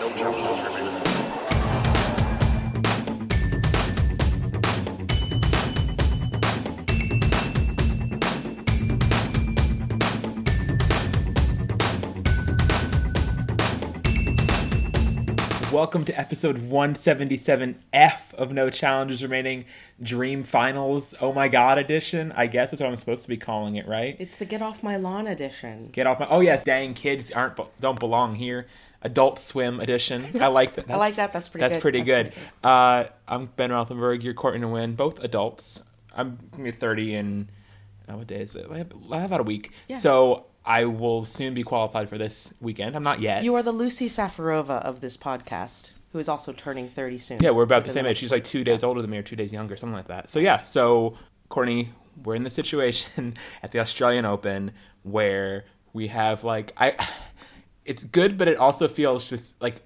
No challenges remaining. Welcome to episode 177F of No Challenges Remaining Dream Finals Oh My God edition. I guess that's what I'm supposed to be calling it, right? It's the Get Off My Lawn edition. Get off my. Oh, yes, dang kids aren't don't belong here. Adult Swim edition. I like that. I like that. That's pretty That's good. pretty That's good. pretty Uh, I'm Ben Rothenberg. You're Courtney Nguyen, both adults. I'm gonna be 30 in uh, what day is it? I have, about a week. Yeah. So I will soon be qualified for this weekend. I'm not yet. You are the Lucie Safarova of this podcast, who is also turning 30 soon. Yeah, we're about the same age. She's like two days older than me, or two days younger, something like that. So yeah, so Courtney, we're in the situation at the Australian Open where we have like I, it's good, but it also feels just like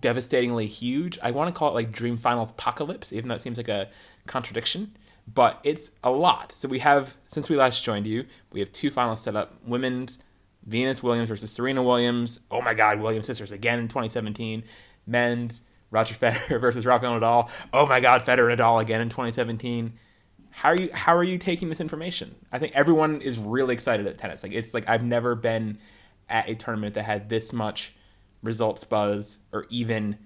devastatingly huge. I want to call it like Dream Finals apocalypse, even though it seems like a contradiction. But it's a lot. So we have since we last joined you, we have two finals set up: women's Venus Williams versus Serena Williams. Oh my God, Williams sisters again in 2017. Men's Roger Federer versus Rafael Nadal. Oh my God, Federer and Nadal again in 2017. How are you? How are you taking this information? I think everyone is really excited at tennis. Like it's like I've never been at a tournament that had this much results buzz or even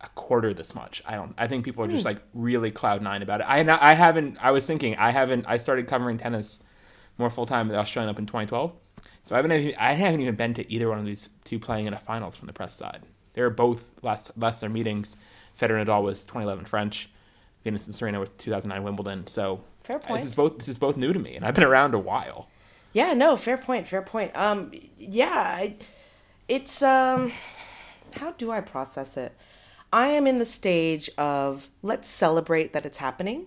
a quarter this much. I don't. I think people are just hmm. like really cloud nine about it. I I haven't. I was thinking I haven't. I started covering tennis more full time at the Australian Open 2012. So I haven't. Even, I haven't even been to either one of these two playing in a finals from the press side. They were both last last their meetings. Federer and Nadal was 2011 French. Venus and Serena with 2009 Wimbledon. So Fair point. This is both. This is both new to me, and I've been around a while. Yeah, no, fair point, fair point. Um, yeah, I, it's um, how do I process it? I am in the stage of let's celebrate that it's happening.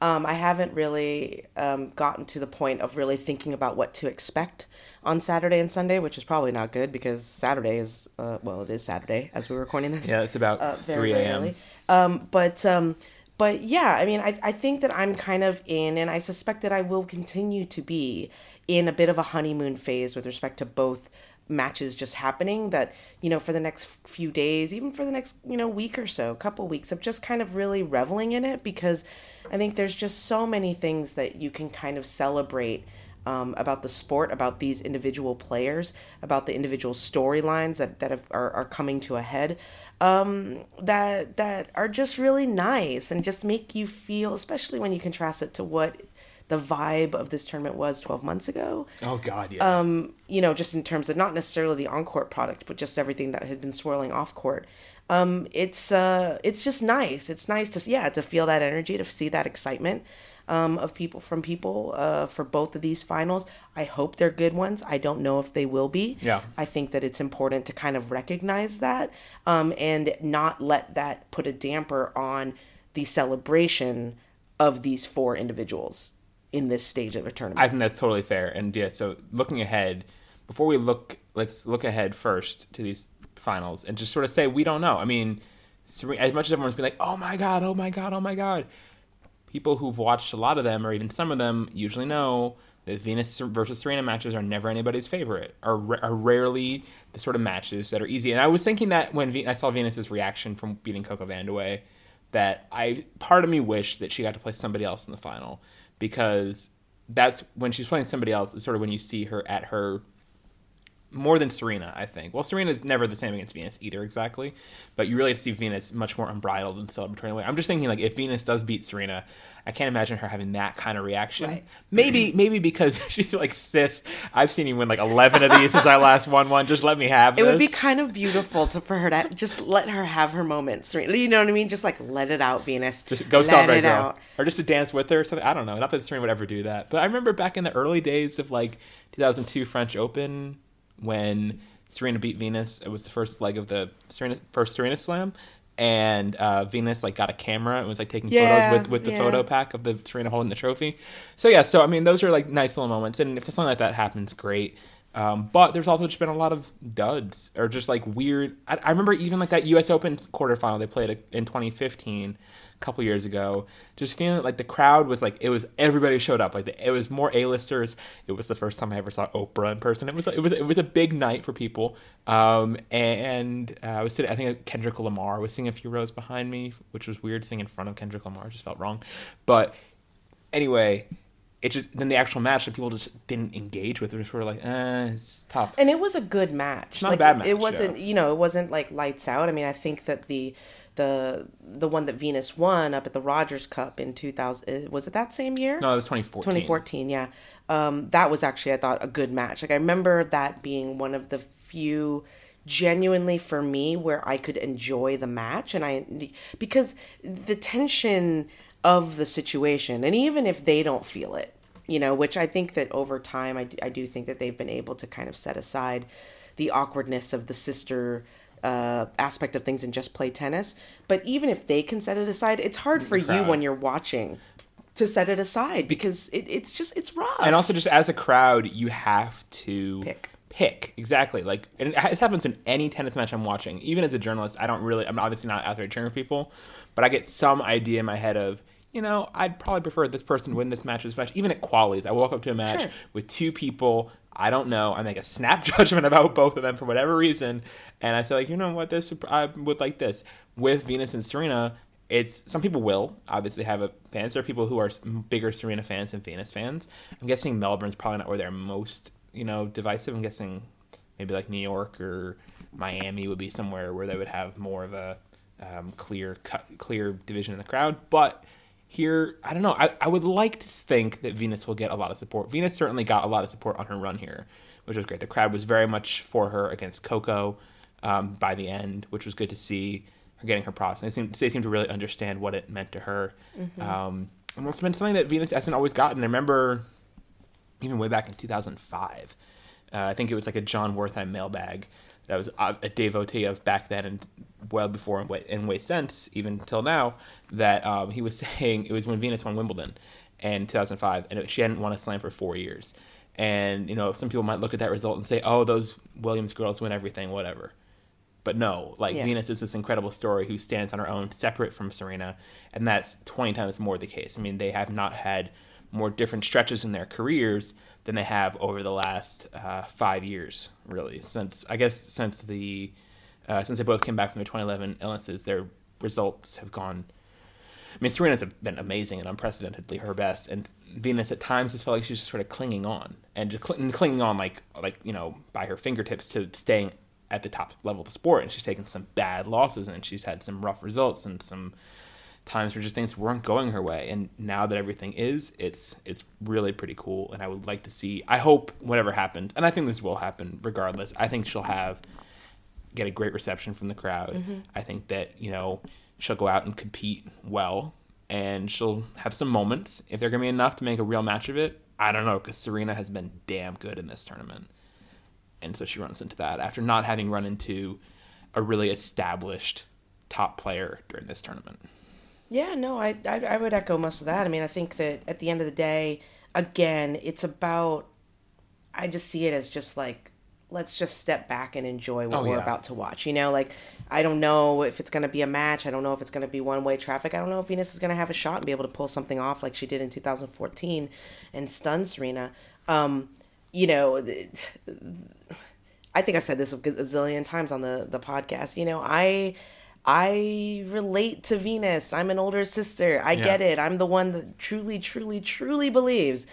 Um, I haven't really um, gotten to the point of really thinking about what to expect on Saturday and Sunday, which is probably not good because Saturday is uh, well, it is Saturday as we're recording this. Yeah, it's about uh, 3 a.m. Um, but um, but yeah, I mean, I, I think that I'm kind of in, and I suspect that I will continue to be in a bit of a honeymoon phase with respect to both matches just happening that you know for the next few days even for the next you know week or so couple weeks of just kind of really reveling in it because i think there's just so many things that you can kind of celebrate um, about the sport, about these individual players, about the individual storylines that, that have, are, are coming to a head, um, that that are just really nice and just make you feel, especially when you contrast it to what the vibe of this tournament was 12 months ago. Oh God, yeah. Um, you know, just in terms of not necessarily the on court product, but just everything that had been swirling off court. Um, it's uh, it's just nice. It's nice to yeah to feel that energy, to see that excitement um, of people from people uh, for both of these finals. I hope they're good ones. I don't know if they will be. Yeah. I think that it's important to kind of recognize that um, and not let that put a damper on the celebration of these four individuals in this stage of a tournament. I think that's totally fair. And yeah, so looking ahead, before we look, let's look ahead first to these finals and just sort of say we don't know. I mean, as much as everyone's been like, "Oh my god, oh my god, oh my god," people who've watched a lot of them, or even some of them, usually know that Venus versus Serena matches are never anybody's favorite. Are are rarely the sort of matches that are easy. And I was thinking that when Ve- I saw Venus's reaction from beating Coco Vandeweghe, that I part of me wished that she got to play somebody else in the final because that's when she's playing somebody else. Sort of when you see her at her more than Serena, I think. Well, Serena's never the same against Venus either, exactly. But you really have to see Venus much more unbridled and celebratory. way. I'm just thinking, like, if Venus does beat Serena, I can't imagine her having that kind of reaction. Right. Maybe, maybe because she's like, sis, I've seen you win like 11 of these since I last won one. Just let me have it this. would be kind of beautiful to for her to just let her have her moments. Serena. You know what I mean? Just like let it out, Venus. Just go let celebrate, it girl. out. Or just to dance with her or something. I don't know. Not that Serena would ever do that. But I remember back in the early days of like 2002 French Open when Serena beat Venus. It was the first leg of the Serena, first Serena Slam. And uh, Venus like got a camera and was like taking Yeah, photos with, with the yeah. photo pack of the Serena holding the trophy. So yeah, so I mean those are like nice little moments. And if something like that happens, great. Um, but there's also just been a lot of duds or just like weird. I, I remember even like that U.S. Open quarterfinal they played in 2015, a couple years ago. Just feeling like the crowd was like it was everybody showed up. Like the, it was more A-listers. It was the first time I ever saw Oprah in person. It was it was it was a big night for people. Um, and uh, I was sitting. I think Kendrick Lamar was sitting a few rows behind me, which was weird. Sitting in front of Kendrick Lamar just felt wrong. But anyway it just then the actual match that people just didn't engage with. It was sort of like, eh, it's tough. And it was a good match. not a like, bad match, It wasn't, yeah. you know, it wasn't like lights out. I mean, I think that the the the one that Venus won up at the Rogers Cup in 2000 was it that same year? No, it was 2014. 2014, yeah. Um, that was actually, I thought, a good match. Like, I remember that being one of the few genuinely for me where I could enjoy the match. And I, because the tension of the situation, and even if they don't feel it, you know, which I think that over time, I, do- I do think that they've been able to kind of set aside the awkwardness of the sister uh, aspect of things and just play tennis. But even if they can set it aside, it's hard for you when you're watching to set it aside because it, it's just it's rough. And also, just as a crowd, you have to Pick. Pick exactly. Like, and it it happens in any tennis match I'm watching. Even as a journalist, I don't really. I'm obviously not out there cheering for people, but I get some idea in my head of. You know, I'd probably prefer this person win this match. This match, even at qualies, I walk up to a match Sure. with two people I don't know. I make a snap judgment about both of them for whatever reason, and I say like, you know what, this I would like this with Venus and Serena. It's some people will obviously have a fans. There are people who are bigger Serena fans than Venus fans. I'm guessing Melbourne's probably not where they're most you know divisive. I'm guessing maybe like New York or Miami would be somewhere where they would have more of a um, clear cut, clear division in the crowd. But here, I don't know. I, I would like to think that Venus will get a lot of support. Venus certainly got a lot of support on her run here, which was great. The crowd was very much for her against Coco um, by the end, which was good to see her getting her props. And they seem, they seem to really understand what it meant to her. Um, and it's been something that Venus hasn't always gotten. I remember even way back in 2005. Uh, I think it was like a John Wertheim mailbag I was a devotee of back then and well before in way, in way since, even till now, that um, he was saying it was when Venus won Wimbledon in 2005 and it, she hadn't won a slam for four years. And, you know, some people might look at that result and say, oh, those Williams girls win everything, whatever. But no, like Yeah. Venus is this incredible story who stands on her own, separate from Serena, and that's twenty times more the case. I mean, they have not had more different stretches in their careers than they have over the last uh, five years, really. Since I guess since the uh, since they both came back from their 2011 illnesses, their results have gone. I mean, Serena's been amazing and unprecedentedly her best, and Venus at times has felt like she's just sort of clinging on and just cl- clinging on like like you know by her fingertips to staying at the top level of the sport. And she's taken some bad losses and she's had some rough results and some times where just things weren't going her way. And now that everything is, it's it's really pretty cool. And I would like to see. I hope whatever happens, and I think this will happen regardless. I think she'll have get a great reception from the crowd. Mm-hmm. I think that you know she'll go out and compete well, and she'll have some moments. If they're gonna be enough to make a real match of it, I don't know because Serena has been damn good in this tournament, and so she runs into that after not having run into a really established top player during this tournament. Yeah, no, I, I I would echo most of that. I mean, I think that at the end of the day, again, it's about. I just see it as just like let's just step back and enjoy what Oh, we're yeah. about to watch. You know, like I don't know if it's going to be a match. I don't know if it's going to be one way traffic. I don't know if Venus is going to have a shot and be able to pull something off like she did in 2014 and stun Serena. Um, you know, I think I've said this a zillion times on the the podcast. You know, I I relate to Venus. I'm an older sister. I get it. I'm the one that truly, truly, truly believes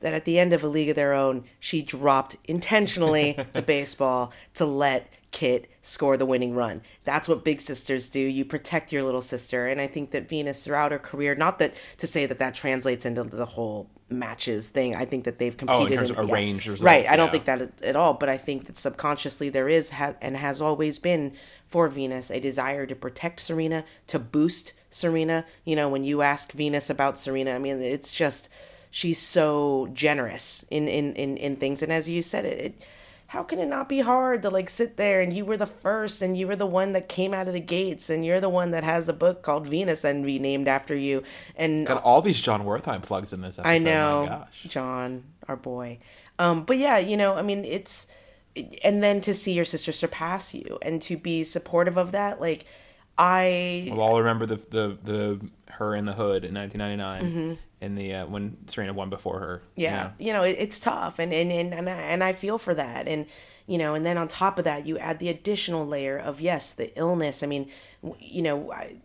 that at the end of a league of their own, she dropped intentionally the baseball to let Kit score the winning run. That's what big sisters do. You protect your little sister. And I think that Venus throughout her career, not that to say that that translates into the whole matches thing. I think that they've oh, competed terms of yeah. arranged results, Right. I don't yeah. think that at- at all, but I think that subconsciously there is ha- and has always been for Venus a desire to protect Serena, to boost Serena. You know, when you ask Venus about Serena, I mean, it's just she's so generous in in in, in things, and as you said, it. it how can it not be hard to like sit there and you were the first and you were the one that came out of the gates and you're the one that has a book called Venus Envy named after you and Got all these John Wertheim plugs in this episode. I know, My gosh. John. our boy. Um, but yeah, you know, I mean, it's and then to see your sister surpass you and to be supportive of that, like I We'll all remember the the the her in the hood in 1999 in the uh, when Serena won before her. Mm-hmm. yeah, you know, it, it's tough, and and and and I, and I feel for that, and you know, and then on top of that, you add the additional layer of yes, the illness. I mean, you know, I,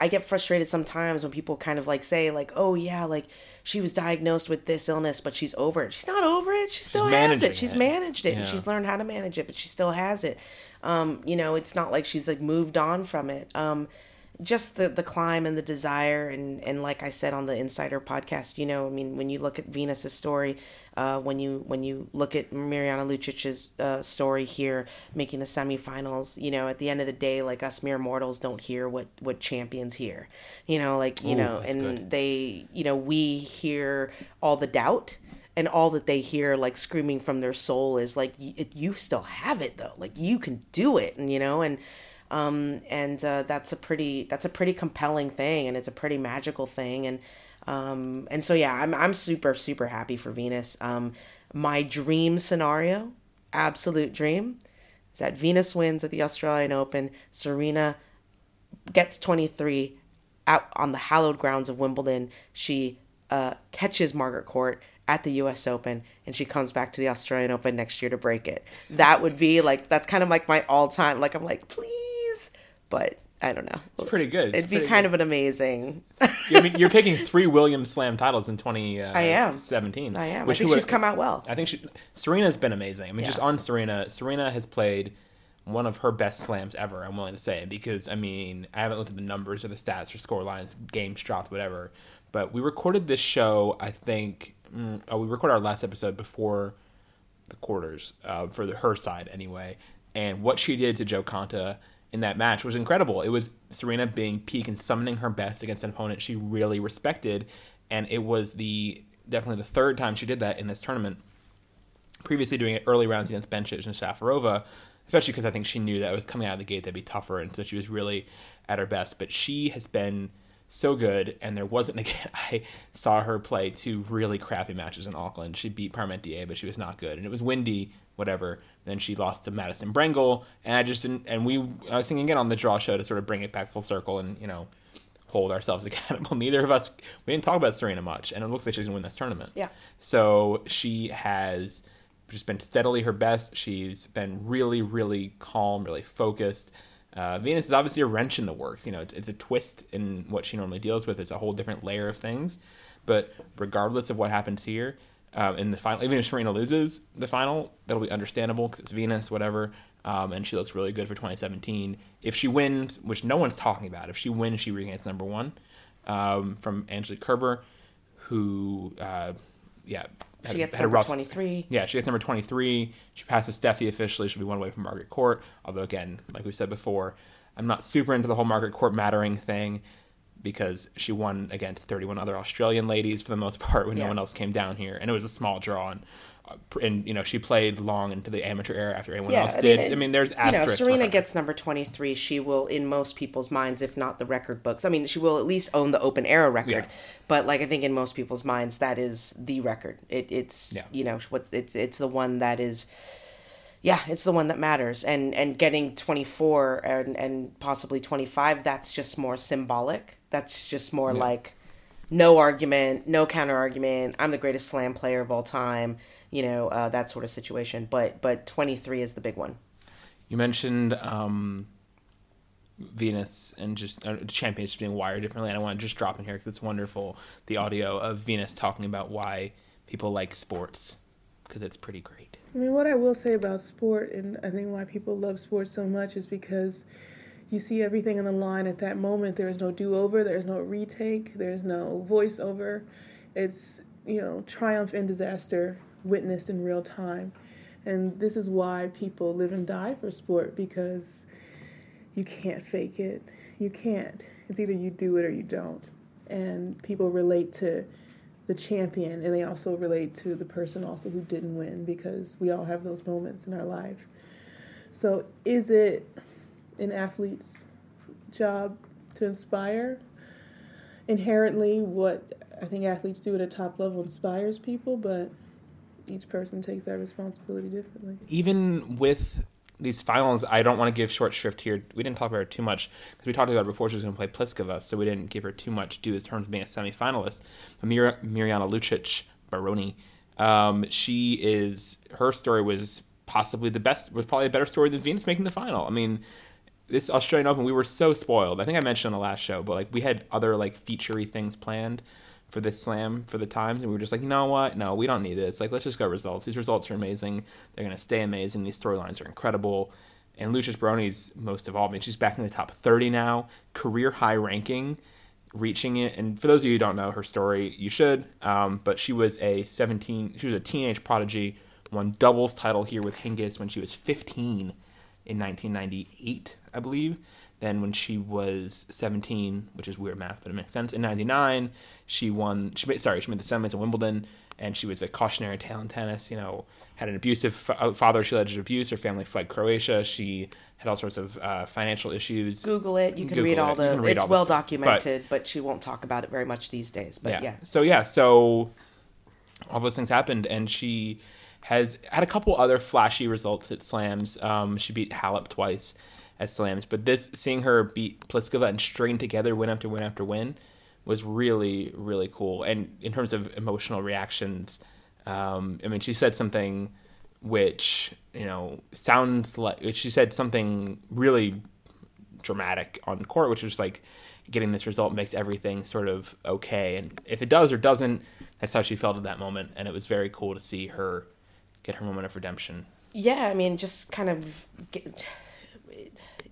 I get frustrated sometimes when people kind of like say like, oh yeah, like she was diagnosed with this illness, but she's over it. She's not over it. She still has it. She's it. managed it, and she's learned how to manage it, but she still has it. Um, you know, it's not like she's like moved on from it. Um, just the the climb and the desire and and like I said on the Insider podcast, you know, I mean, when you look at Venus's story, uh, when you when you look at Mirjana Lucic's uh, story here, making the semifinals, you know, at the end of the day, like us mere mortals don't hear what what champions hear, you know, like you Ooh, know, and good. they, you know, we hear all the doubt. And all that they hear, like screaming from their soul, is like, y- "You still have it, though. Like you can do it." And you know, and um, and uh, that's a pretty that's a pretty compelling thing, and it's a pretty magical thing, and um, and so yeah, I'm I'm super super happy for Venus. Um, my dream scenario, absolute dream, is that Venus wins at the Australian Open, Serena gets 23 out on the hallowed grounds of Wimbledon. She uh, catches Margaret Court at the U.S. Open, and she comes back to the Australian Open next year to break it. That would be like that's kind of like my all time. Like I'm like please, but I don't know. It's pretty good. It's It'd be kind good. of an amazing. I mean, you're picking three Williams Slam titles in 2017. I am. 17. I am. I which think she's would- come out well. I think she Serena's been amazing. I mean, just on Serena, Serena has played one of her best slams ever. I'm willing to say because I mean I haven't looked at the numbers or the stats or score lines, games dropped, whatever. But we recorded this show. I think mm, oh, we recorded our last episode before the quarters uh, for the, her side anyway. And what she did to Jo Konta in that match was incredible. It was Serena being peak and summoning her best against an opponent she really respected, and it was the definitely the third time she did that in this tournament previously doing it early rounds against Bencic and Safarova, especially because I think she knew that it was coming out of the gate that'd be tougher, and so she was really at her best. But she has been so good, and there wasn't again. I saw her play two really crappy matches in Auckland. She beat Parmentier, but she was not good, and it was windy, whatever. Then she lost to Madison Brengle, and I just didn't. And we, I was thinking again on the draw show to sort of bring it back full circle, and you know. Hold ourselves accountable. Neither of us, we didn't talk about Serena much, and it looks like she's gonna win this tournament. Yeah. So she has just been steadily her best. She's been really, really calm, really focused. Uh, Venus is obviously a wrench in the works. You know, it's, it's a twist in what she normally deals with. It's a whole different layer of things. But regardless of what happens here uh, in the final, even if Serena loses the final, that'll be understandable because it's Venus, whatever. Um, and she looks really good for 2017. If she wins, which no one's talking about, if she wins, she regains number one um, from Angelique Kerber, who, uh, yeah, had, She gets had a number rough 23. yeah, she gets number 23. She passes Steffi officially. She'll be one away from Margaret Court. Although, again, like we said before, I'm not super into the whole Margaret Court mattering thing because she won against 31 other Australian ladies for the most part when no one else came down here. And it was a small draw. And, uh, and you know, she played long into the amateur era after anyone Yeah, else I did. mean, it- I mean, there's you know, Serena gets number 23. She will, in most people's minds, if not the record books, I mean, she will at least own the open era record. Yeah. But, like, I think in most people's minds, that is the record. It, it's, Yeah. you know, what it's, it's the one that is, yeah, it's the one that matters. And, and getting 24 and, and possibly 25, that's just more symbolic. That's just more like, no argument, no counter argument. I'm the greatest slam player of all time. You know uh, that sort of situation. But but 23 is the big one. You mentioned um, Venus and just uh, champions being wired differently. And I want to just drop in here because it's wonderful the audio of Venus talking about why people like sports because it's pretty great. I mean, what I will say about sport, and I think why people love sports so much, is because you see everything in the line at that moment. There is no do over, there's no retake, there's no voiceover. It's, you know, triumph and disaster witnessed in real time. And this is why people live and die for sport because you can't fake it. You can't. It's either you do it or you don't. And people relate to the champion and they also relate to the person also who didn't win because we all have those moments in our life. So is it an athlete's job to inspire? Inherently what I think athletes do at a top level inspires people, but each person takes that responsibility differently. Even with these finals, I don't want to give short shrift here. We didn't talk about her too much because we talked about before she was going to play Pliskova, so we didn't give her too much due in terms of being a semifinalist. But Mir- Mirjana Lucic Baroni, um, she is her story was possibly the best, was probably a better story than Venus making the final. I mean, this Australian Open, we were so spoiled. I think I mentioned on the last show, but like we had other like featurey things planned for this slam for the times, and we were just like, you know what? No, we don't need this. Like, let's just go results. These results are amazing. They're gonna stay amazing. These storylines are incredible. And Lucic Baroni's most of all. I mean, she's back in the top 30 now, career high ranking, reaching it. And for those of you who don't know her story, you should. Um, but she was a 17. She was a teenage prodigy. Won doubles title here with Hingis when she was 15 in 1998, I believe. Then when she was 17, which is weird math, but it makes sense. In 99, she won, she made, sorry, she made the semis at Wimbledon, and she was a cautionary tale in tennis, you know, had an abusive uh, father she alleged abuse. Her family fled Croatia. She had all sorts of uh, financial issues. Google it. You can Google read all it. the. Read it's all well documented, but, she won't talk about it very much these days. But yeah, So yeah, so all those things happened, and she has had a couple other flashy results at slams. Um, she beat Halep twice at slams, but this seeing her beat Pliskova and string together win after win after win was really really cool. And in terms of emotional reactions, um, I mean, she said something which you know sounds like she said something really dramatic on court, which was like getting this result makes everything sort of okay. And if it does or doesn't, that's how she felt at that moment. And it was very cool to see her get her moment of redemption. yeah. I mean, just kind of. Get,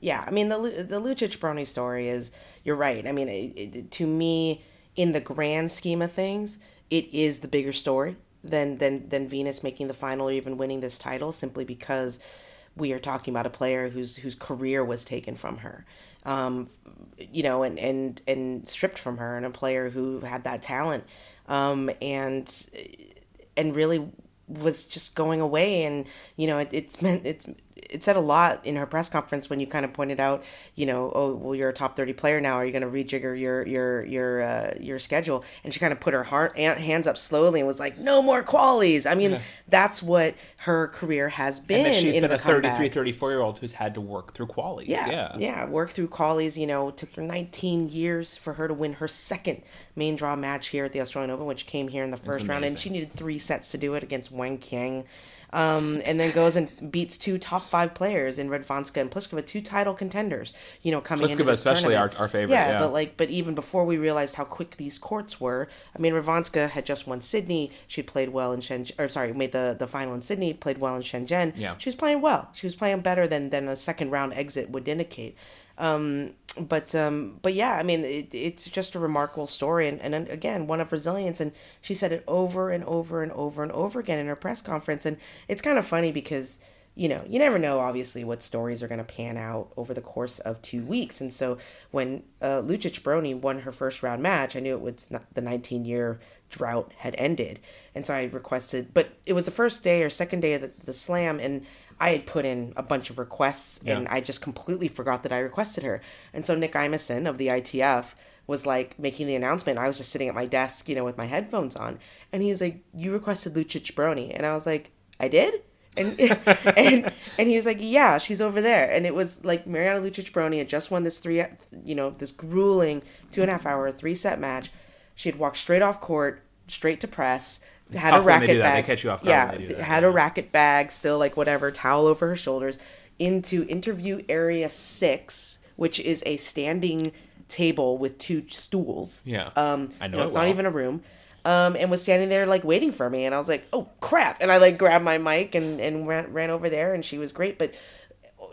yeah, I mean the the Lucic Baroni story is. You're right. I mean, it, it, to me, in the grand scheme of things, it is the bigger story than than than Venus making the final or even winning this title, simply because we are talking about a player whose whose career was taken from her, um, you know, and and and stripped from her, and a player who had that talent, um, and and really was just going away and you know it, it's meant it's it said a lot in her press conference when you kind of pointed out you know oh well you're a top 30 player now are you going to rejigger your your your uh, your schedule and she kind of put her heart, hands up slowly and was like no more qualies i mean that's what her career has been And she's in been the a 33, 34 year old who's had to work through qualities. Yeah, Yeah. yeah, Work through qualies. You know, took her 19 years for her to win her second main draw match here at the Australian Open, which came here in the first round, and she needed three sets to do it against Wang Qiang. Um, and then goes and beats two top five players in Radwanska and Pliskova, two title contenders. You know, coming into this especially tournament. our- our favorite, yeah. but like, but even before we realized how quick these courts were, I mean, Radwanska had just won Sydney. She played well in Shenzhen, or sorry, made the the final in Sydney. Played well in Shenzhen. Yeah. she was playing well. She was playing better than than a second round exit would indicate. Um, but um, but yeah, I mean, it, it's just a remarkable story, and, and again, one of resilience. And she said it over and over and over and over again in her press conference, and it's kind of funny because you know you never know obviously what stories are going to pan out over the course of two weeks, and so when uh, Lucic Baroni won her first round match, I knew it was not the 19 year drought had ended, and so I requested, but it was the first day or second day of the, the slam, and I had put in a bunch of requests and I just completely forgot that I requested her. And so Nick Imison of the ITF was like making the announcement. I was just sitting at my desk, you know, with my headphones on. And he's like, You requested Lucic Baroni. And I was like, I did? And and and he was like, Yeah, she's over there. And it was like Mirjana Lucic Baroni had just won this three you know, this grueling two and a half hour, three set match. She had walked straight off court, straight to press, had tough a racket that. They bag. catch you off guard yeah, when they do that, had a racket bag, still like whatever, towel over her shoulders, into interview area six, which is a standing table with two stools. Yeah. Um, I you know know, it it's not even a room. Um, and was standing there like waiting for me, and I was like, "Oh crap!" And I like grabbed my mic and and ran, ran over there, and she was great. But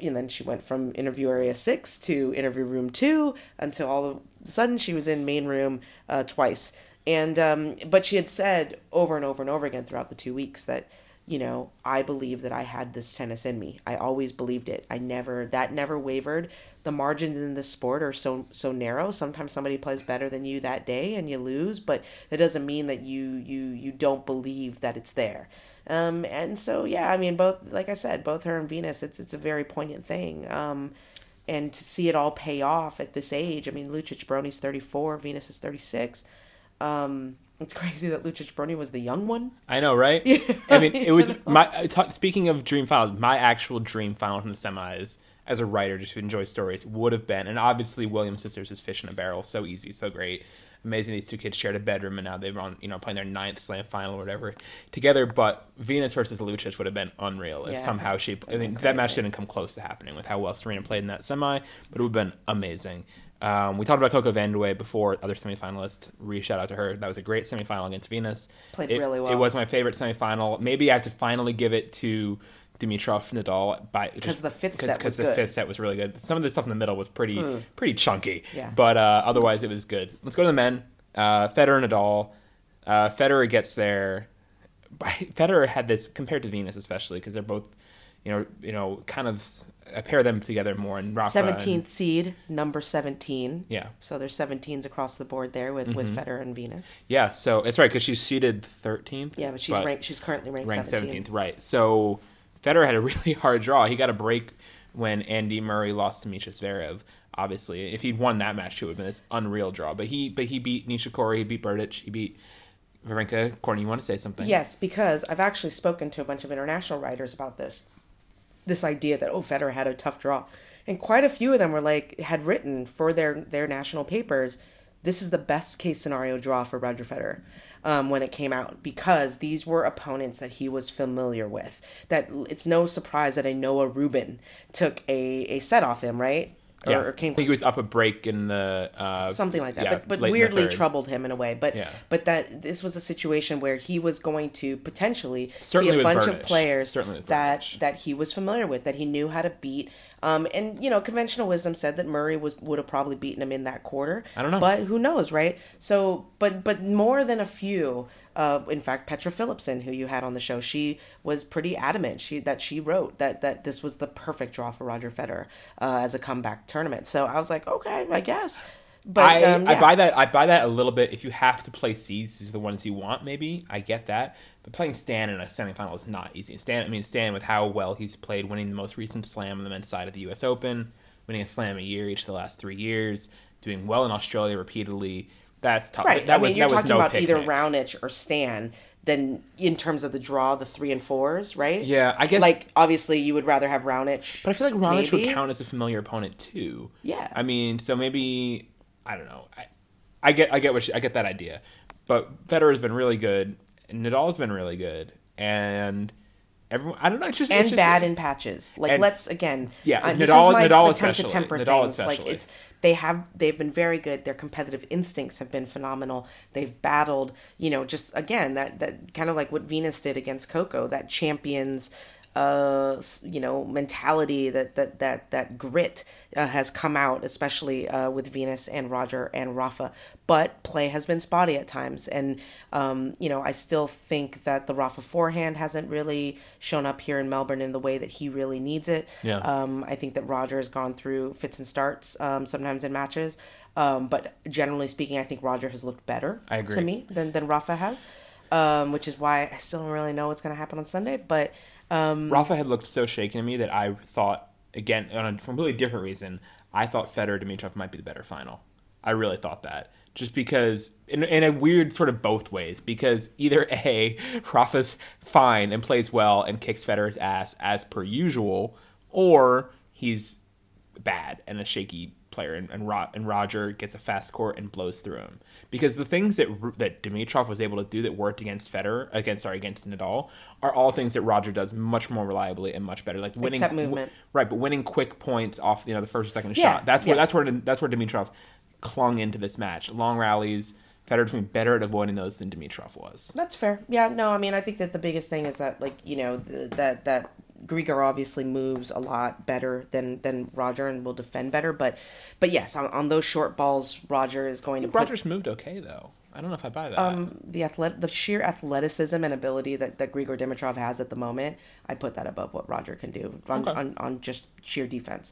and then she went from interview area six to interview room two until all of a sudden she was in main room uh, twice. And um, but she had said over and over and over again throughout the two weeks that you know I believe that I had this tennis in me. I always believed it. I never that never wavered. The margins in this sport are so so narrow. Sometimes somebody plays better than you that day and you lose, but that doesn't mean that you you you don't believe that it's there. Um, and so yeah, I mean both like I said, both her and Venus, it's it's a very poignant thing. Um, and to see it all pay off at this age, I mean Lucic Baroni's thirty four, Venus is thirty six. Um, It's crazy that Lucic Baroni was the young one. I know, right? I mean, it was my. I talk, speaking of dream finals, my actual dream final from the semis as a writer, just to enjoy stories, would have been, and obviously Williams sisters is fish in a barrel, so easy, so great, amazing. These two kids shared a bedroom, and now they're on, you know, playing their ninth slam final or whatever together. But Venus versus Lucic would have been unreal if Yeah. somehow she. I mean, that match didn't come close to happening with how well Serena played in that semi, but it would have been amazing. Um, we talked about Coco Vandeweghe before, other semifinalist. Re shout out to her. That was a great semifinal against Venus. Played It- really well. It was my favorite semifinal. Maybe I have to finally give it to Dimitrov Nadal by Because the fifth set because was the good. Fifth set was really good. Some of the stuff in the middle was pretty pretty chunky. Yeah. But uh, otherwise, it was good. Let's go to the men. Uh, Federer and Nadal. Uh, Federer gets there. Federer had this compared to Venus, especially because they're both, you know, you know, kind of I pair them together more in Rafa. and- Seventeenth seed, number seventeen. Yeah. So there's 17s across the board there with with mm-hmm. Federer and Venus. Yeah, so it's right because she's seeded thirteenth. Yeah, but she's ranked. She's currently ranked, ranked 17. seventeenth, right? So Federer had a really hard draw. He got a break when Andy Murray lost to Mischa Zverev. Obviously, if he'd won that match, it would have been this unreal draw. But he, but he beat Nishikori, he beat Berdych, he beat Wawrinka. Courtney, you want to say something? Yes, because I've actually spoken to a bunch of international writers about this. This idea that oh Federer had a tough draw, and quite a few of them were like had written for their their national papers. This is the best case scenario draw for Roger Federer um, when it came out because these were opponents that he was familiar with. That it's no surprise that a Noah Rubin took a, a set off him, right? Yeah. Or, or came I think he was up a break in the uh, something like that yeah, but, but late in the weirdly troubled him in a way but Yeah. but that this was a situation where he was going to potentially Certainly see a bunch Berdych. of players that that he was familiar with that he knew how to beat um and you know conventional wisdom said that Murray was would have probably beaten him in that quarter I don't know. but who knows right so but but more than a few uh, in fact, Petra Philipson, who you had on the show, she was pretty adamant. She that she wrote that that this was the perfect draw for Roger Federer uh, as a comeback tournament. So I was like, okay, I guess. But I, um, I buy that. I buy that a little bit. If you have to play seeds, these are the ones you want. Maybe I get that. But playing Stan in a semifinal is not easy. Stan, I mean Stan, with how well he's played, winning the most recent Slam on the men's side of the U.S. Open, winning a Slam a year each of the last three years, doing well in Australia repeatedly. That's tough. Right. That I was mean, you're talking no about either. Raonic or Stan. Then in terms of the draw, the three and fours, right? Yeah, I guess. Like obviously, you would rather have Raonic. But I feel like Raonic would count as a familiar opponent too. Yeah. I mean, so maybe I don't know. I, I get I get what she, I get that idea, but Federer's been really good. and Nadal's been really good, and everyone. I don't know. It's just and it's just, bad in patches. Like and- let's again. Yeah, uh, this Nadal- is my Nadal attempt to especially. temper Nadal things. Like especially. it's they have they've been very good. Their competitive instincts have been phenomenal. They've battled. You know, just again that that kind of like what Venus did against Coco. That champions. Uh, you know, mentality that that that that grit uh, has come out, especially uh, with Venus and Roger and Rafa. But play has been spotty at times, and um, you know, I still think that the Rafa forehand hasn't really shown up here in Melbourne in the way that he really needs it. Yeah. Um, I think that Roger has gone through fits and starts um, sometimes in matches, um, but generally speaking, I think Roger has looked better to me than than Rafa has, um, which is why I still don't really know what's going to happen on Sunday. But um, Rafa had looked so shaken to me that I thought again on a completely different reason. I thought Federer Dimitrov might be the better final. I really thought that. Just because, in, in a weird sort of both ways, because either A, Rafa's fine and plays well and kicks Federer's ass as per usual, or he's bad and a shaky player, and and, Ro- and Roger gets a fast court and blows through him. Because the things that that Dimitrov was able to do that worked against Federer, against sorry, against Nadal, are all things that Roger does much more reliably and much better. Like winning, Except movement. right? But winning quick points off you know the first or second Yeah, shot. That's where yeah. that's where that's where Dimitrov clung into this match. Long rallies. Federer's been better at avoiding those than Dimitrov was. That's fair. Yeah, no, I mean, I think that the biggest thing is that, like, you know, th that that Grigor obviously moves a lot better than than Roger and will defend better. But, but yes, on, on those short balls, Roger is going to put Rogers moved okay though. I don't know if I buy that. um, the athlet, the sheer athleticism and ability that, that Grigor Dimitrov has at the moment, I put that above what Roger can do on, Okay. on, on just sheer defense.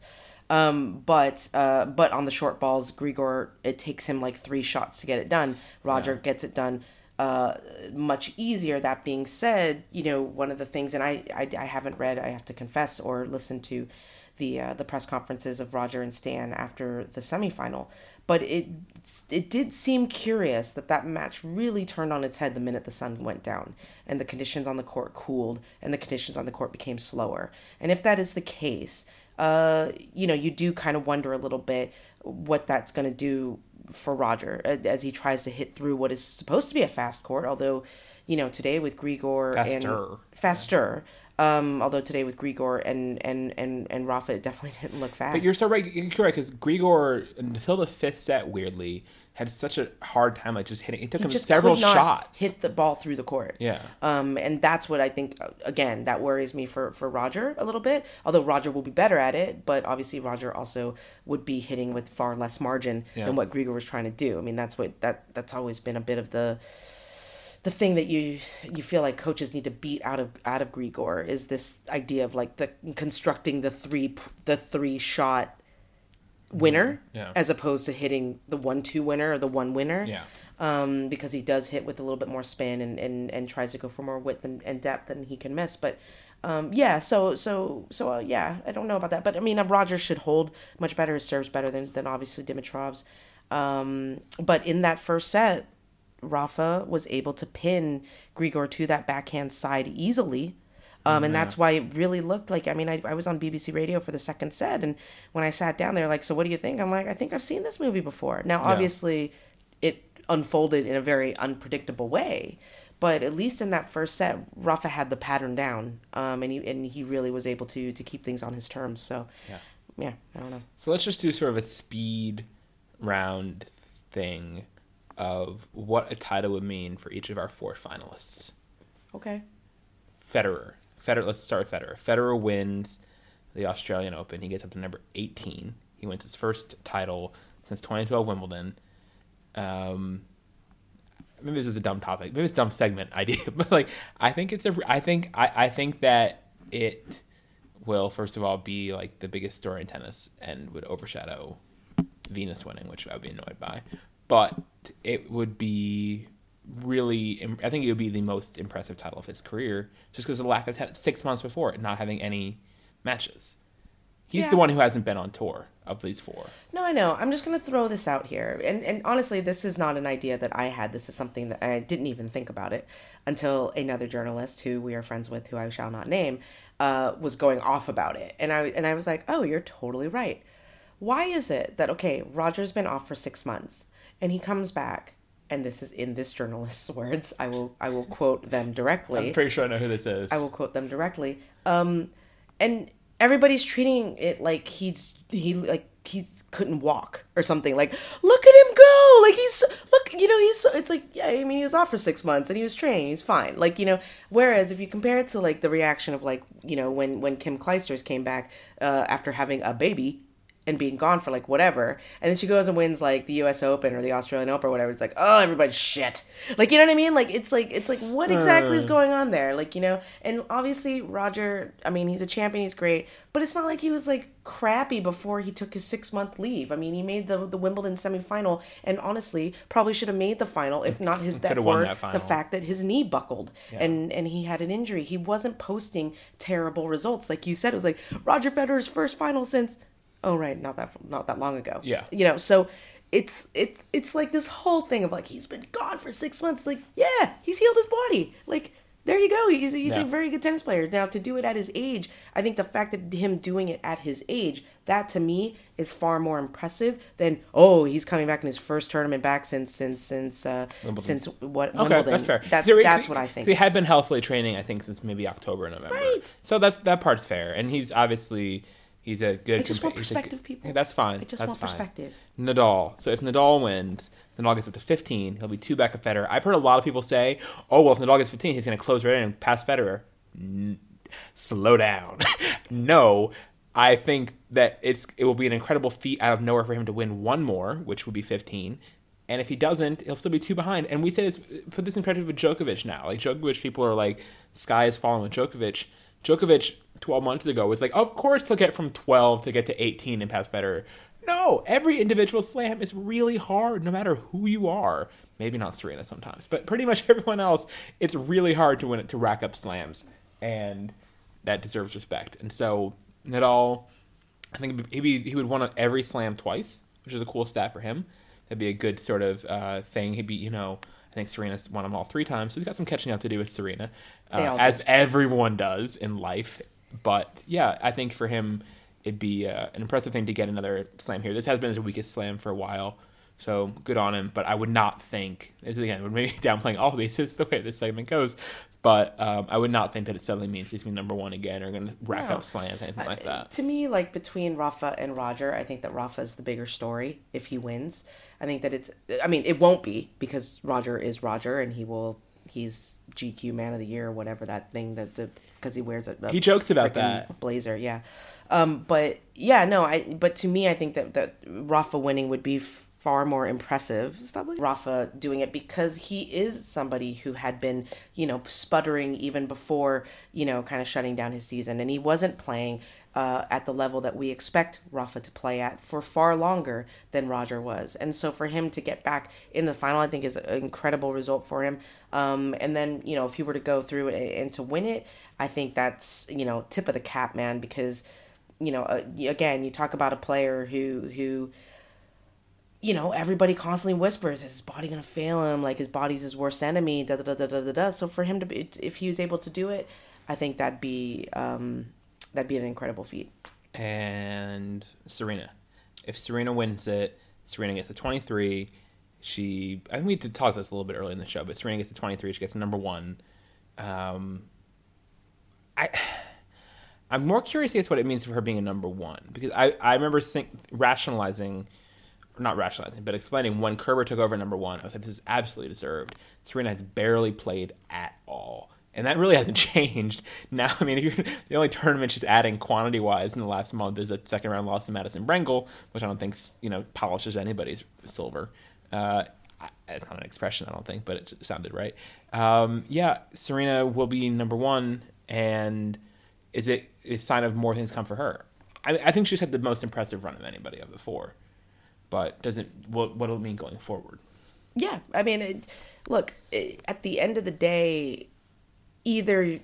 Um, but uh, but on the short balls, Grigor it takes him like three shots to get it done. Roger gets it done uh, much easier. That being said, you know one of the things, and I, I I haven't read, I have to confess, or listened to the uh, the press conferences of Roger and Stan after the semifinal. But it it did seem curious that that match really turned on its head the minute the sun went down and the conditions on the court cooled and the conditions on the court became slower. And if that is the case, uh, you know, you do kind of wonder a little bit what that's going to do for Roger as he tries to hit through what is supposed to be a fast court, although you know today with Grigor Faster. and faster. Um, although today with Grigor and and and and Rafa, it definitely didn't look fast. But you're so right. You're correct because Grigor until the fifth set, weirdly, had such a hard time like just hitting. It took He him several shots. hit the ball through the court. Yeah. Um, and that's what I think. uh, Again, that worries me for for Roger a little bit. Although Roger will be better at it, but obviously Roger also would be hitting with far less margin Yeah. than what Grigor was trying to do. I mean, that's what that that's always been a bit of the the thing that you you feel like coaches need to beat out of out of Grigor is this idea of like the constructing the three the three shot winner. Yeah. as opposed to hitting the one two winner or the one winner Yeah. um, because he does hit with a little bit more spin and, and, and tries to go for more width and, and depth than he can miss. But um, yeah, so so so uh, yeah, I don't know about that, but I mean, uh, Rogers should hold much better. Serves better than than obviously Dimitrov's. Um, but in that first set, Rafa was able to pin Grigor to that backhand side easily. Um, and that's why it really looked like. I mean, I, I was on BBC Radio for the second set, and when I sat down, they're like, "So what do you think?" I'm like, "I think I've seen this movie before." Now, obviously, it unfolded in a very unpredictable way, but at least in that first set, Rafa had the pattern down, um, and he and he really was able to to keep things on his terms. So, Yeah. yeah, I don't know. So let's just do sort of a speed round thing of what a title would mean for each of our four finalists. Okay. Federer. Federer. Let's start with Federer. Federer wins the Australian Open. He gets up to number 18. He wins his first title since 2012 Wimbledon. Um, maybe this is a dumb topic. Maybe it's a dumb segment idea, but like I think it's a. I think I, I think that it will first of all be like the biggest story in tennis and would overshadow Venus winning, which I would be annoyed by. But it would be really, I think it would be the most impressive title of his career, just because of the lack of six months before it not having any matches. He's Yeah. the one who hasn't been on tour of these four. No, I know. I'm just going to throw this out here. And and honestly, this is not an idea that I had. This is something that I didn't even think about it until another journalist who we are friends with, who I shall not name, uh, was going off about it. And I and I was like, "Oh, you're totally right. Why is it that okay, Roger's been off for 6 months and he comes back and this is in this journalist's words. I will I will quote them directly. I'm pretty sure I know who this is. I will quote them directly. Um, and everybody's treating it like he's he like he couldn't walk or something. Like, look at him go! Like he's look, you know, he's it's like yeah. I mean, he was off for six months and he was training. He's fine. Like you know. Whereas if you compare it to like the reaction of like you know when when Kim Clijsters came back uh, after having a baby and being gone for like whatever, and then she goes and wins like the U.S. Open or the Australian Open or whatever. It's like, oh, everybody's shit. Like you know what I mean? Like it's like it's like what exactly is hmm. going on there? Like you know, and obviously Roger. I mean, he's a champion. He's great, but it's not like he was like crappy before he took his six month leave. I mean, he made the the Wimbledon semifinal, and honestly, probably should have made the final if not his that won for that the fact that his knee buckled and and he had an injury. He wasn't posting terrible results like you said. It was like Roger Federer's first final since oh right, not that not that long ago. Yeah. you know, so it's it's it's like this whole thing of like he's been gone for six months. Like yeah, he's healed his body. Like there you go. He's he's Yeah. a very good tennis player. Now to do it at his age, I think the fact that him doing it at his age, that to me is far more impressive than oh he's coming back in his first tournament back since since since uh since what Okay, Wimbledon. that's fair. That, So he- that's what I think. He had been healthily training, I think, since maybe October, November. Right. So that's that part's fair, and he's obviously he's a good. I just want perspective, good- people. That's fine. I just that's want fine. perspective. Nadal. So if Nadal wins, Nadal gets up to 15. He'll be two back of Federer. I've heard a lot of people say, "Oh well, if Nadal gets 15, he's going to close right in and pass Federer." N- slow down. no, I think that it's it will be an incredible feat out of nowhere for him to win one more, which would be 15. And if he doesn't, he'll still be two behind. And we say this, put this in perspective with Djokovic now. Like Djokovic, people are like, sky is falling with Djokovic. Djokovic 12 months ago was like, of course he'll get from 12 to get to 18 and pass Federer. No, every individual slam is really hard, no matter who you are. Maybe not Serena sometimes, but pretty much everyone else, it's really hard to win it to rack up slams, and that deserves respect. And so Nadal, I think he'd be, he would won every slam twice, which is a cool stat for him. That'd be a good sort of uh, thing. He'd be, you know, I think Serena's won them all three times, so he's got some catching up to do with Serena, uh, as everyone does in life. But yeah, I think for him, it'd be uh, an impressive thing to get another slam here. This has been his weakest slam for a while. So good on him, but I would not think. This is again would maybe downplaying all these. It's the way this segment goes, but um, I would not think that it suddenly means he's going to be number one again or going to rack no. up slams anything like that. To me, like between Rafa and Roger, I think that Rafa is the bigger story if he wins. I think that it's. I mean, it won't be because Roger is Roger and he will. He's GQ Man of the Year or whatever that thing that the because he wears a, a he jokes about that blazer. Yeah, um, but yeah, no, I. But to me, I think that that Rafa winning would be far more impressive. Stop Rafa doing it because he is somebody who had been, you know, sputtering even before, you know, kind of shutting down his season, and he wasn't playing uh, at the level that we expect Rafa to play at for far longer than Roger was. And so for him to get back in the final, I think is an incredible result for him. Um, and then, you know, if he were to go through it and to win it, I think that's, you know, tip of the cap, man, because, you know, uh, again, you talk about a player who, who, you know, everybody constantly whispers, is his body gonna fail him? Like his body's his worst enemy. Da da da da da da. So for him to be, if he was able to do it, I think that'd be um, that'd be an incredible feat. And Serena, if Serena wins it, Serena gets a twenty three. She, I think we did talk this a little bit earlier in the show, but Serena gets a twenty three. She gets number one. Um, I. I'm more curious as what it means for her being a number one because I, I remember think, rationalizing not rationalizing, but explaining when Kerber took over number one, I was like, this is absolutely deserved. Serena has barely played at all. And that really hasn't changed. Now, I mean, if you're, the only tournament she's adding quantity wise in the last month is a second round loss to Madison Brengle, which I don't think, you know, polishes anybody's silver. Uh, it's not an expression, I don't think, but it sounded right. Um, yeah, Serena will be number one, and is it a sign of more things come for her? I, I think she's had the most impressive run of anybody of the four but doesn't what what'll mean going forward. Yeah, I mean, it, look, it, at the end of the day, either,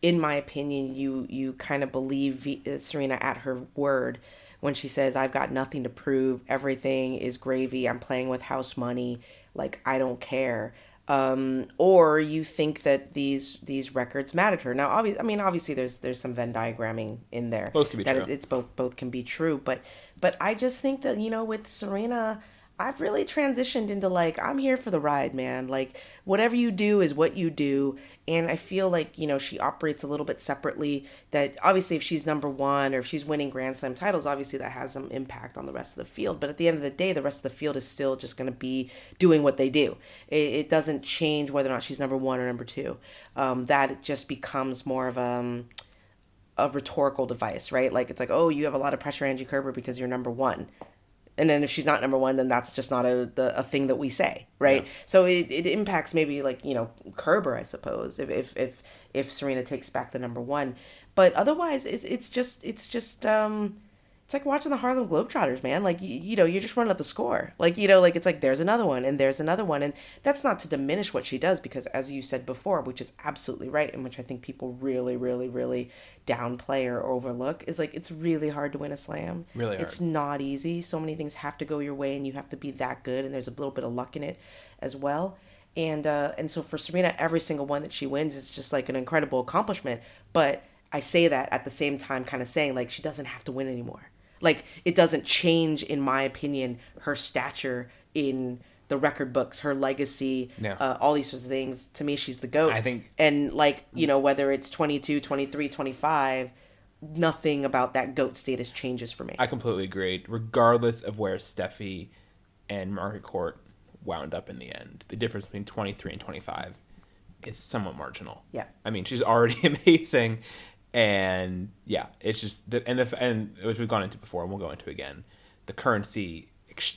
in my opinion, you you kind of believe v, uh, Serena at her word when she says, "I've got nothing to prove. Everything is gravy. I'm playing with house money. Like I don't care." Um, or you think that these these records matter to her. Now, obviously, I mean, obviously, there's there's some Venn diagramming in there. Both can be that true. it's both both can be true, but but I just think that, you know, with Serena, I've really transitioned into like, I'm here for the ride, man. Like, whatever you do is what you do. And I feel like, you know, she operates a little bit separately. That obviously, if she's number one or if she's winning Grand Slam titles, obviously that has some impact on the rest of the field. But at the end of the day, the rest of the field is still just going to be doing what they do. It, it, doesn't change whether or not she's number one or number two. Um, that just becomes more of a. Um, a rhetorical device, right? Like it's like, oh, you have a lot of pressure, Angie Kerber, because you're number one. And then if she's not number one, then that's just not a the, a thing that we say, right? Yeah. So it, it impacts maybe like you know Kerber, I suppose, if if if if Serena takes back the number one, but otherwise it's it's just it's just um it's like watching the Harlem Globetrotters, man. Like, you, you know, you're just running up the score. Like, you know, like it's like there's another one and there's another one. And that's not to diminish what she does because, as you said before, which is absolutely right, and which I think people really, really, really downplay or overlook, is like it's really hard to win a slam. Really hard. It's not easy. So many things have to go your way and you have to be that good. And there's a little bit of luck in it as well. And, uh, and so for Serena, every single one that she wins is just like an incredible accomplishment. But I say that at the same time, kind of saying like she doesn't have to win anymore like it doesn't change, in my opinion, her stature in the record books, her legacy, uh, all these sorts of things. To me, she's the GOAT. I think. And like, you know, whether it's 22, 23, 25, nothing about that GOAT status changes for me. I completely agree. Regardless of where Steffi and Margaret Court wound up in the end, the difference between 23 and 25 is somewhat marginal. Yeah. I mean, she's already amazing and yeah, it's just the and the and which we've gone into before, and we'll go into again. The currency,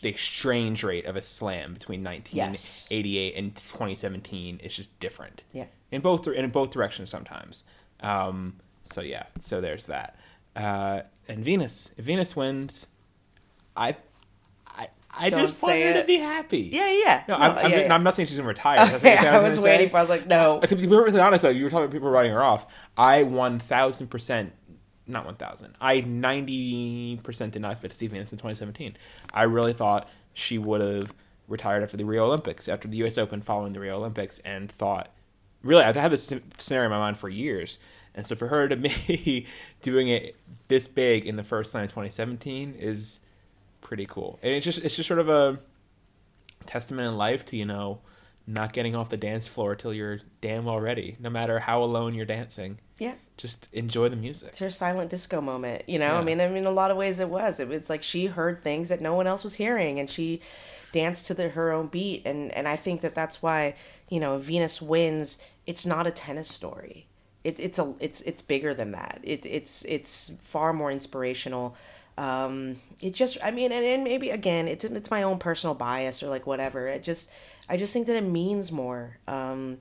the exchange rate of a slam between 1988 yes. and 2017 is just different. Yeah, in both in both directions sometimes. Um, so yeah, so there's that. Uh, and Venus, if Venus wins, I I Don't just want her it. to be happy. Yeah, yeah. No, no I'm, I'm, yeah, yeah. I'm, not saying she's gonna retire. Okay, I, was waiting for. I was like, no. To be perfectly honest, though, you were talking about people writing her off. I one thousand percent not 1,000. I 90% did not expect to see Venus in 2017. I really thought she would have retired after the Rio Olympics, after the U.S. Open following the Rio Olympics, and thought, really, I've had this scenario in my mind for years. And so for her to be doing it this big in the first time in 2017 is pretty cool. And it's just it's just sort of a testament in life to you know not getting off the dance floor till you're damn well ready, no matter how alone you're dancing. Yeah. Just enjoy the music. It's her silent disco moment, you know. Yeah. I mean, I mean, in a lot of ways, it was. It was like she heard things that no one else was hearing, and she danced to the, her own beat. And and I think that that's why you know Venus wins. It's not a tennis story. It, it's a it's it's bigger than that. It it's it's far more inspirational. Um, it just I mean, and, and maybe again, it's it's my own personal bias or like whatever. It just I just think that it means more. Um,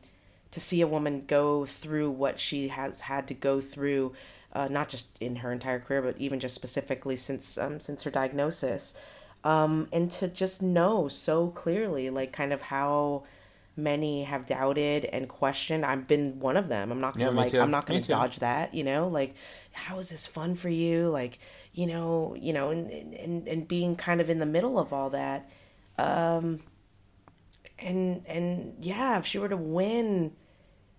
to see a woman go through what she has had to go through, uh, not just in her entire career, but even just specifically since um, since her diagnosis, um, and to just know so clearly, like kind of how many have doubted and questioned. I've been one of them. I'm not gonna Yeah, like too. I'm not gonna too. dodge that. You know, like how is this fun for you? Like you know, you know, and and and being kind of in the middle of all that. Um, and and yeah, if she were to win,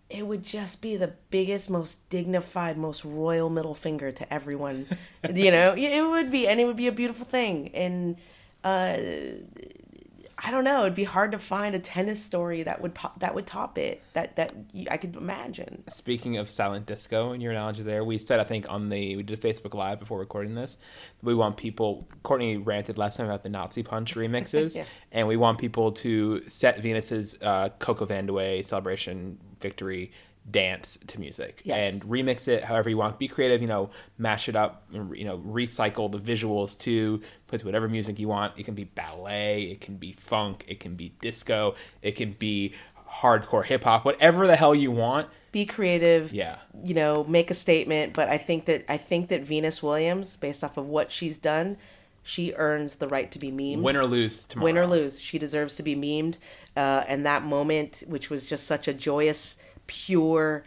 it would just be the biggest, most dignified, most royal middle finger to everyone. you know, it would be, and it would be a beautiful thing. And uh, I don't know, it'd be hard to find a tennis story that would pop, that would top it. That that you, I could imagine. Speaking of silent disco and your analogy there, we said I think on the we did a Facebook live before recording this. We want people. Courtney ranted last time about the Nazi Punch remixes, Yeah. and we want people to set Venus's uh, Coco Vandeweghe celebration victory dance to music Yes. and remix it however you want. Be creative, you know, mash it up, you know, recycle the visuals too. Put to whatever music you want. It can be ballet, it can be funk, it can be disco, it can be hardcore hip hop, whatever the hell you want. Be creative. Yeah. you know, make a statement. But I think that I think that Venus Williams, based off of what she's done, she earns the right to be memed. Win or lose tomorrow. win or lose, she deserves to be memed. Uh, and that moment, which was just such a joyous, pure,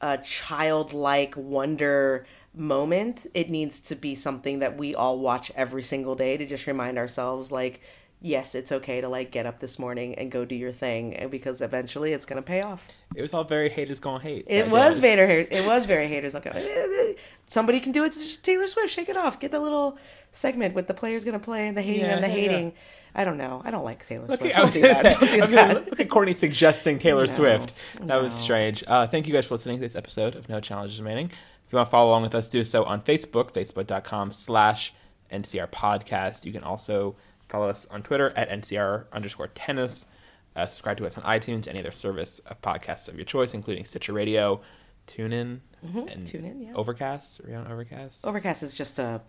uh, childlike wonder moment, it needs to be something that we all watch every single day to just remind ourselves, like, yes, it's okay to like get up this morning and go do your thing, and because eventually it's gonna pay off. It was all very haters gonna hate. It was. Vader. It was very haters. Okay, somebody can do it. to Taylor Swift, shake it off. Get the little segment with the players gonna play and the hating Yeah, and the yeah, hating. I don't know. I don't like Taylor Swift. I Don't do that. say- Don't do was that. Look at Courtney suggesting Taylor No, Swift. That was strange. Uh, thank you guys for listening to this episode of No Challenges Remaining. If you want to follow along with us, do so on Facebook, facebook.com slash NCR podcast. You can also follow us on Twitter at NCR underscore tennis. Uh, subscribe to us on iTunes, any other service of podcasts of your choice, including Stitcher Radio, TuneIn, and Mm-hmm. TuneIn, yeah. Overcast. Are we on Overcast? Overcast is just a.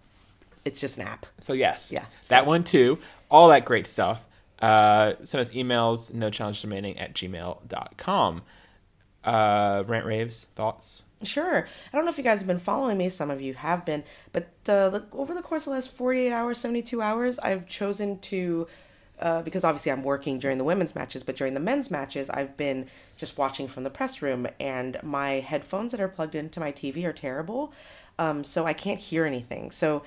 It's just an app. So yes, Yeah, that so- one too. All that great stuff. Uh, send us emails, no challenge remaining at gmail.com. Uh, rant raves, thoughts. Sure. I don't know if you guys have been following me. Some of you have been, but uh, the, over the course of the last forty-eight hours, seventy-two hours, I've chosen to. Uh, because obviously I'm working during the women's matches, but during the men's matches, I've been just watching from the press room, and my headphones that are plugged into my TV are terrible, um, so I can't hear anything. So,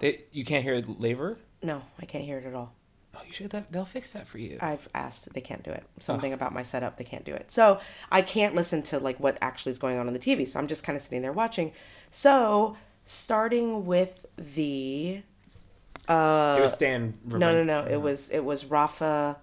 They, you can't hear labor. No, I can't hear it at all. Oh, you should. That, they'll fix that for you. I've asked, they can't do it. Something about my setup, they can't do it. So I can't listen to like what actually is going on on the TV. So I'm just kind of sitting there watching. So starting with the uh, it was Stan. no, no, no. It uh-huh. was it was Rafa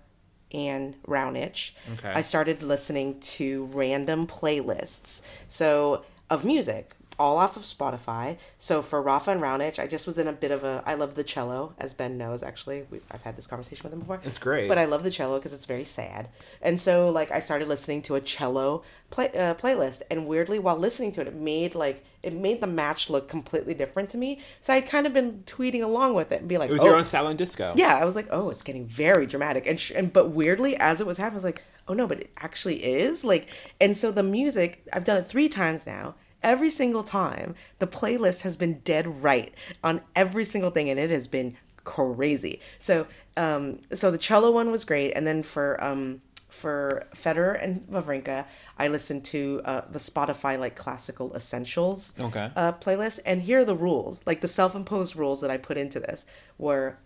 and Raonic. Okay. I started listening to random playlists. So of music, all off of Spotify. So for Rafa and Raonic, I just was in a bit of a. I love the cello, as Ben knows. Actually, we, I've had this conversation with him before. It's great. But I love the cello because it's very sad. And so like I started listening to a cello play uh, playlist, and weirdly, while listening to it, it made like it made the match look completely different to me. So I'd kind of been tweeting along with it and be like, It was oh, your own silent disco. yeah, I was like, oh, it's getting very dramatic, and sh- and but weirdly, as it was happening, I was like, oh no, but it actually is like, and so the music, I've done it three times now. Every single time, the playlist has been dead right on every single thing, and it has been crazy. So, um, so the cello one was great, and then for um for Federer and Wawrinka, I listened to uh, the Spotify like classical essentials Okay. uh, playlist, and here are the rules, like the self-imposed rules that I put into this were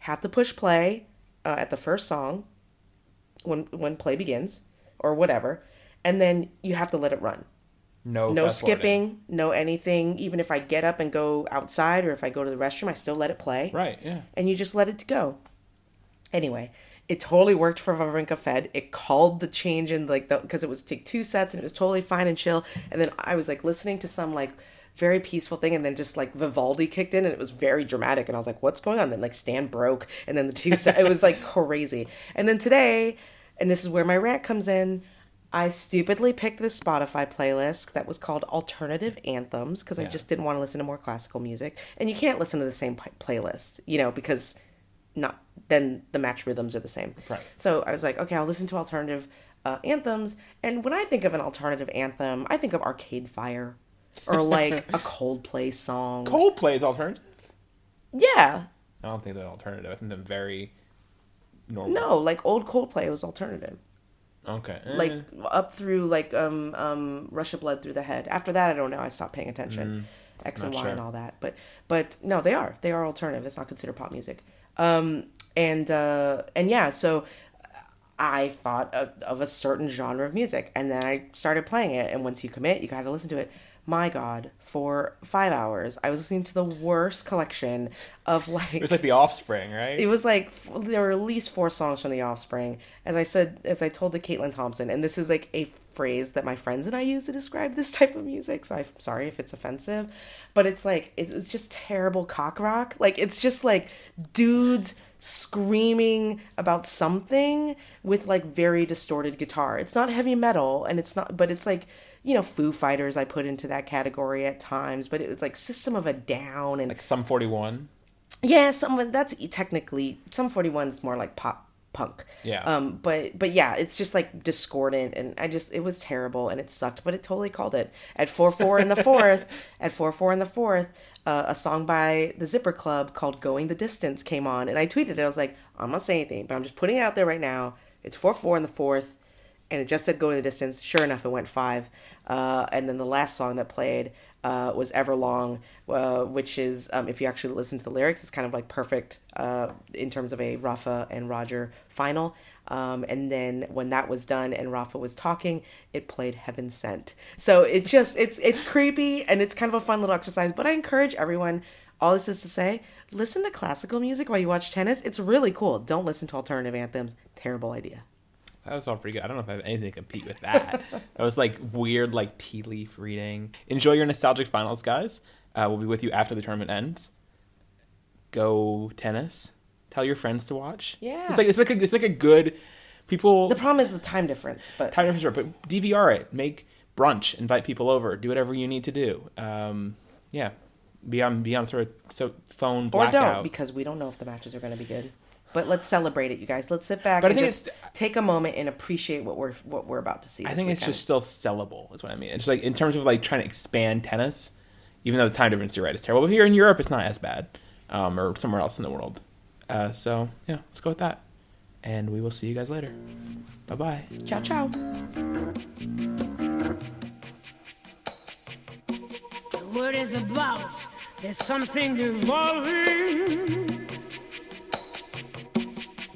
have to push play uh, at the first song when when play begins or whatever, and then you have to let it run. No, No skipping, no anything. Even if I get up and go outside or if I go to the restroom, I still let it play Right. Yeah. and you just let it go. Anyway, it totally worked for Wawrinka Fed. It called the change in like the because it was take two sets and it was totally fine and chill. And then I was like listening to some like very peaceful thing and then just like Vivaldi kicked in and it was very dramatic and I was like, what's going on? then like Stan broke and then the two set it was like crazy. And then today, and this is where my rant comes in. I stupidly picked this Spotify playlist that was called Alternative Anthems because I just didn't want to listen to more classical music. And you can't listen to the same playlist, you know, because not then the match rhythms are the same. Right. So I was like, okay, I'll listen to alternative uh, anthems. And when I think of an alternative anthem, I think of Arcade Fire or like a Coldplay song. Coldplay is alternative. yeah. I don't think they're alternative. I think they're very normal. No, like old Coldplay was alternative. Okay. Eh. Like up through like um um Rush of Blood to the Head. After that I don't know, I stopped paying attention. X and Mm, Y and all that. But but no, they are. They are alternative. It's not considered pop music. Um and uh and yeah, so I thought of, of a certain genre of music, and then I started playing it. And once you commit, you got to listen to it. My God, for five hours, I was listening to the worst collection of like. it was like the Offspring, right? It was like there were at least four songs from The Offspring. As I said, as I told the Caitlin Thompson, and this is like a phrase that my friends and I use to describe this type of music. So I'm sorry if it's offensive, but it's like it- it's just terrible cock rock. Like it's just like dudes screaming about something with like very distorted guitar. It's not heavy metal, and it's not, but it's like you know Foo Fighters. I put into that category at times, but it was like System of a Down and like Sum 41. yeah, some that's technically Sum 41's more like pop punk. Yeah. Um but but yeah, it's just like discordant and I just it was terrible and it sucked, but it totally called it. At 4-4 in the fourth, at 4-4 in the fourth, uh, a song by the Zipper Club called Going the Distance came on and I tweeted it. I was like, I'm not saying anything, but I'm just putting it out there right now. It's 4-4 in the fourth and it just said go to the distance. Sure enough, it went five. Uh, and then the last song that played uh, was Everlong, uh, which is, um, if you actually listen to the lyrics, it's kind of like perfect uh, in terms of a Rafa and Roger final. Um, and then when that was done and Rafa was talking, it played Heaven Sent. So it just, it's, it's creepy and it's kind of a fun little exercise, but I encourage everyone, all this is to say, listen to classical music while you watch tennis. It's really cool. Don't listen to alternative anthems. Terrible idea. That was all pretty good. I don't know if I have anything to compete with that. that was like weird, like tea leaf reading. Enjoy your nostalgic finals, guys. Uh, we'll be with you after the tournament ends. Go tennis. Tell your friends to watch. Yeah. it's like it's like a, it's like a good people. The problem is the time difference, but time difference, but DVR it. Make brunch. Invite people over. Do whatever you need to do. Um, yeah, be on be on sort of so phone blackout. or don't because we don't know if the matches are going to be good. But let's celebrate it, you guys. Let's sit back But I and think just it's- take a moment and appreciate what we're what we're about to see. I this think it's just still sellable. That's what I mean. It's like in terms of like trying to expand tennis, even though the time difference you're right is terrible. But here in Europe, it's not as bad, um, or somewhere else in the world. Uh, so yeah, let's go with that, and we will see you guys later. Bye bye. ciao ciao. The word is about. There's something evolving.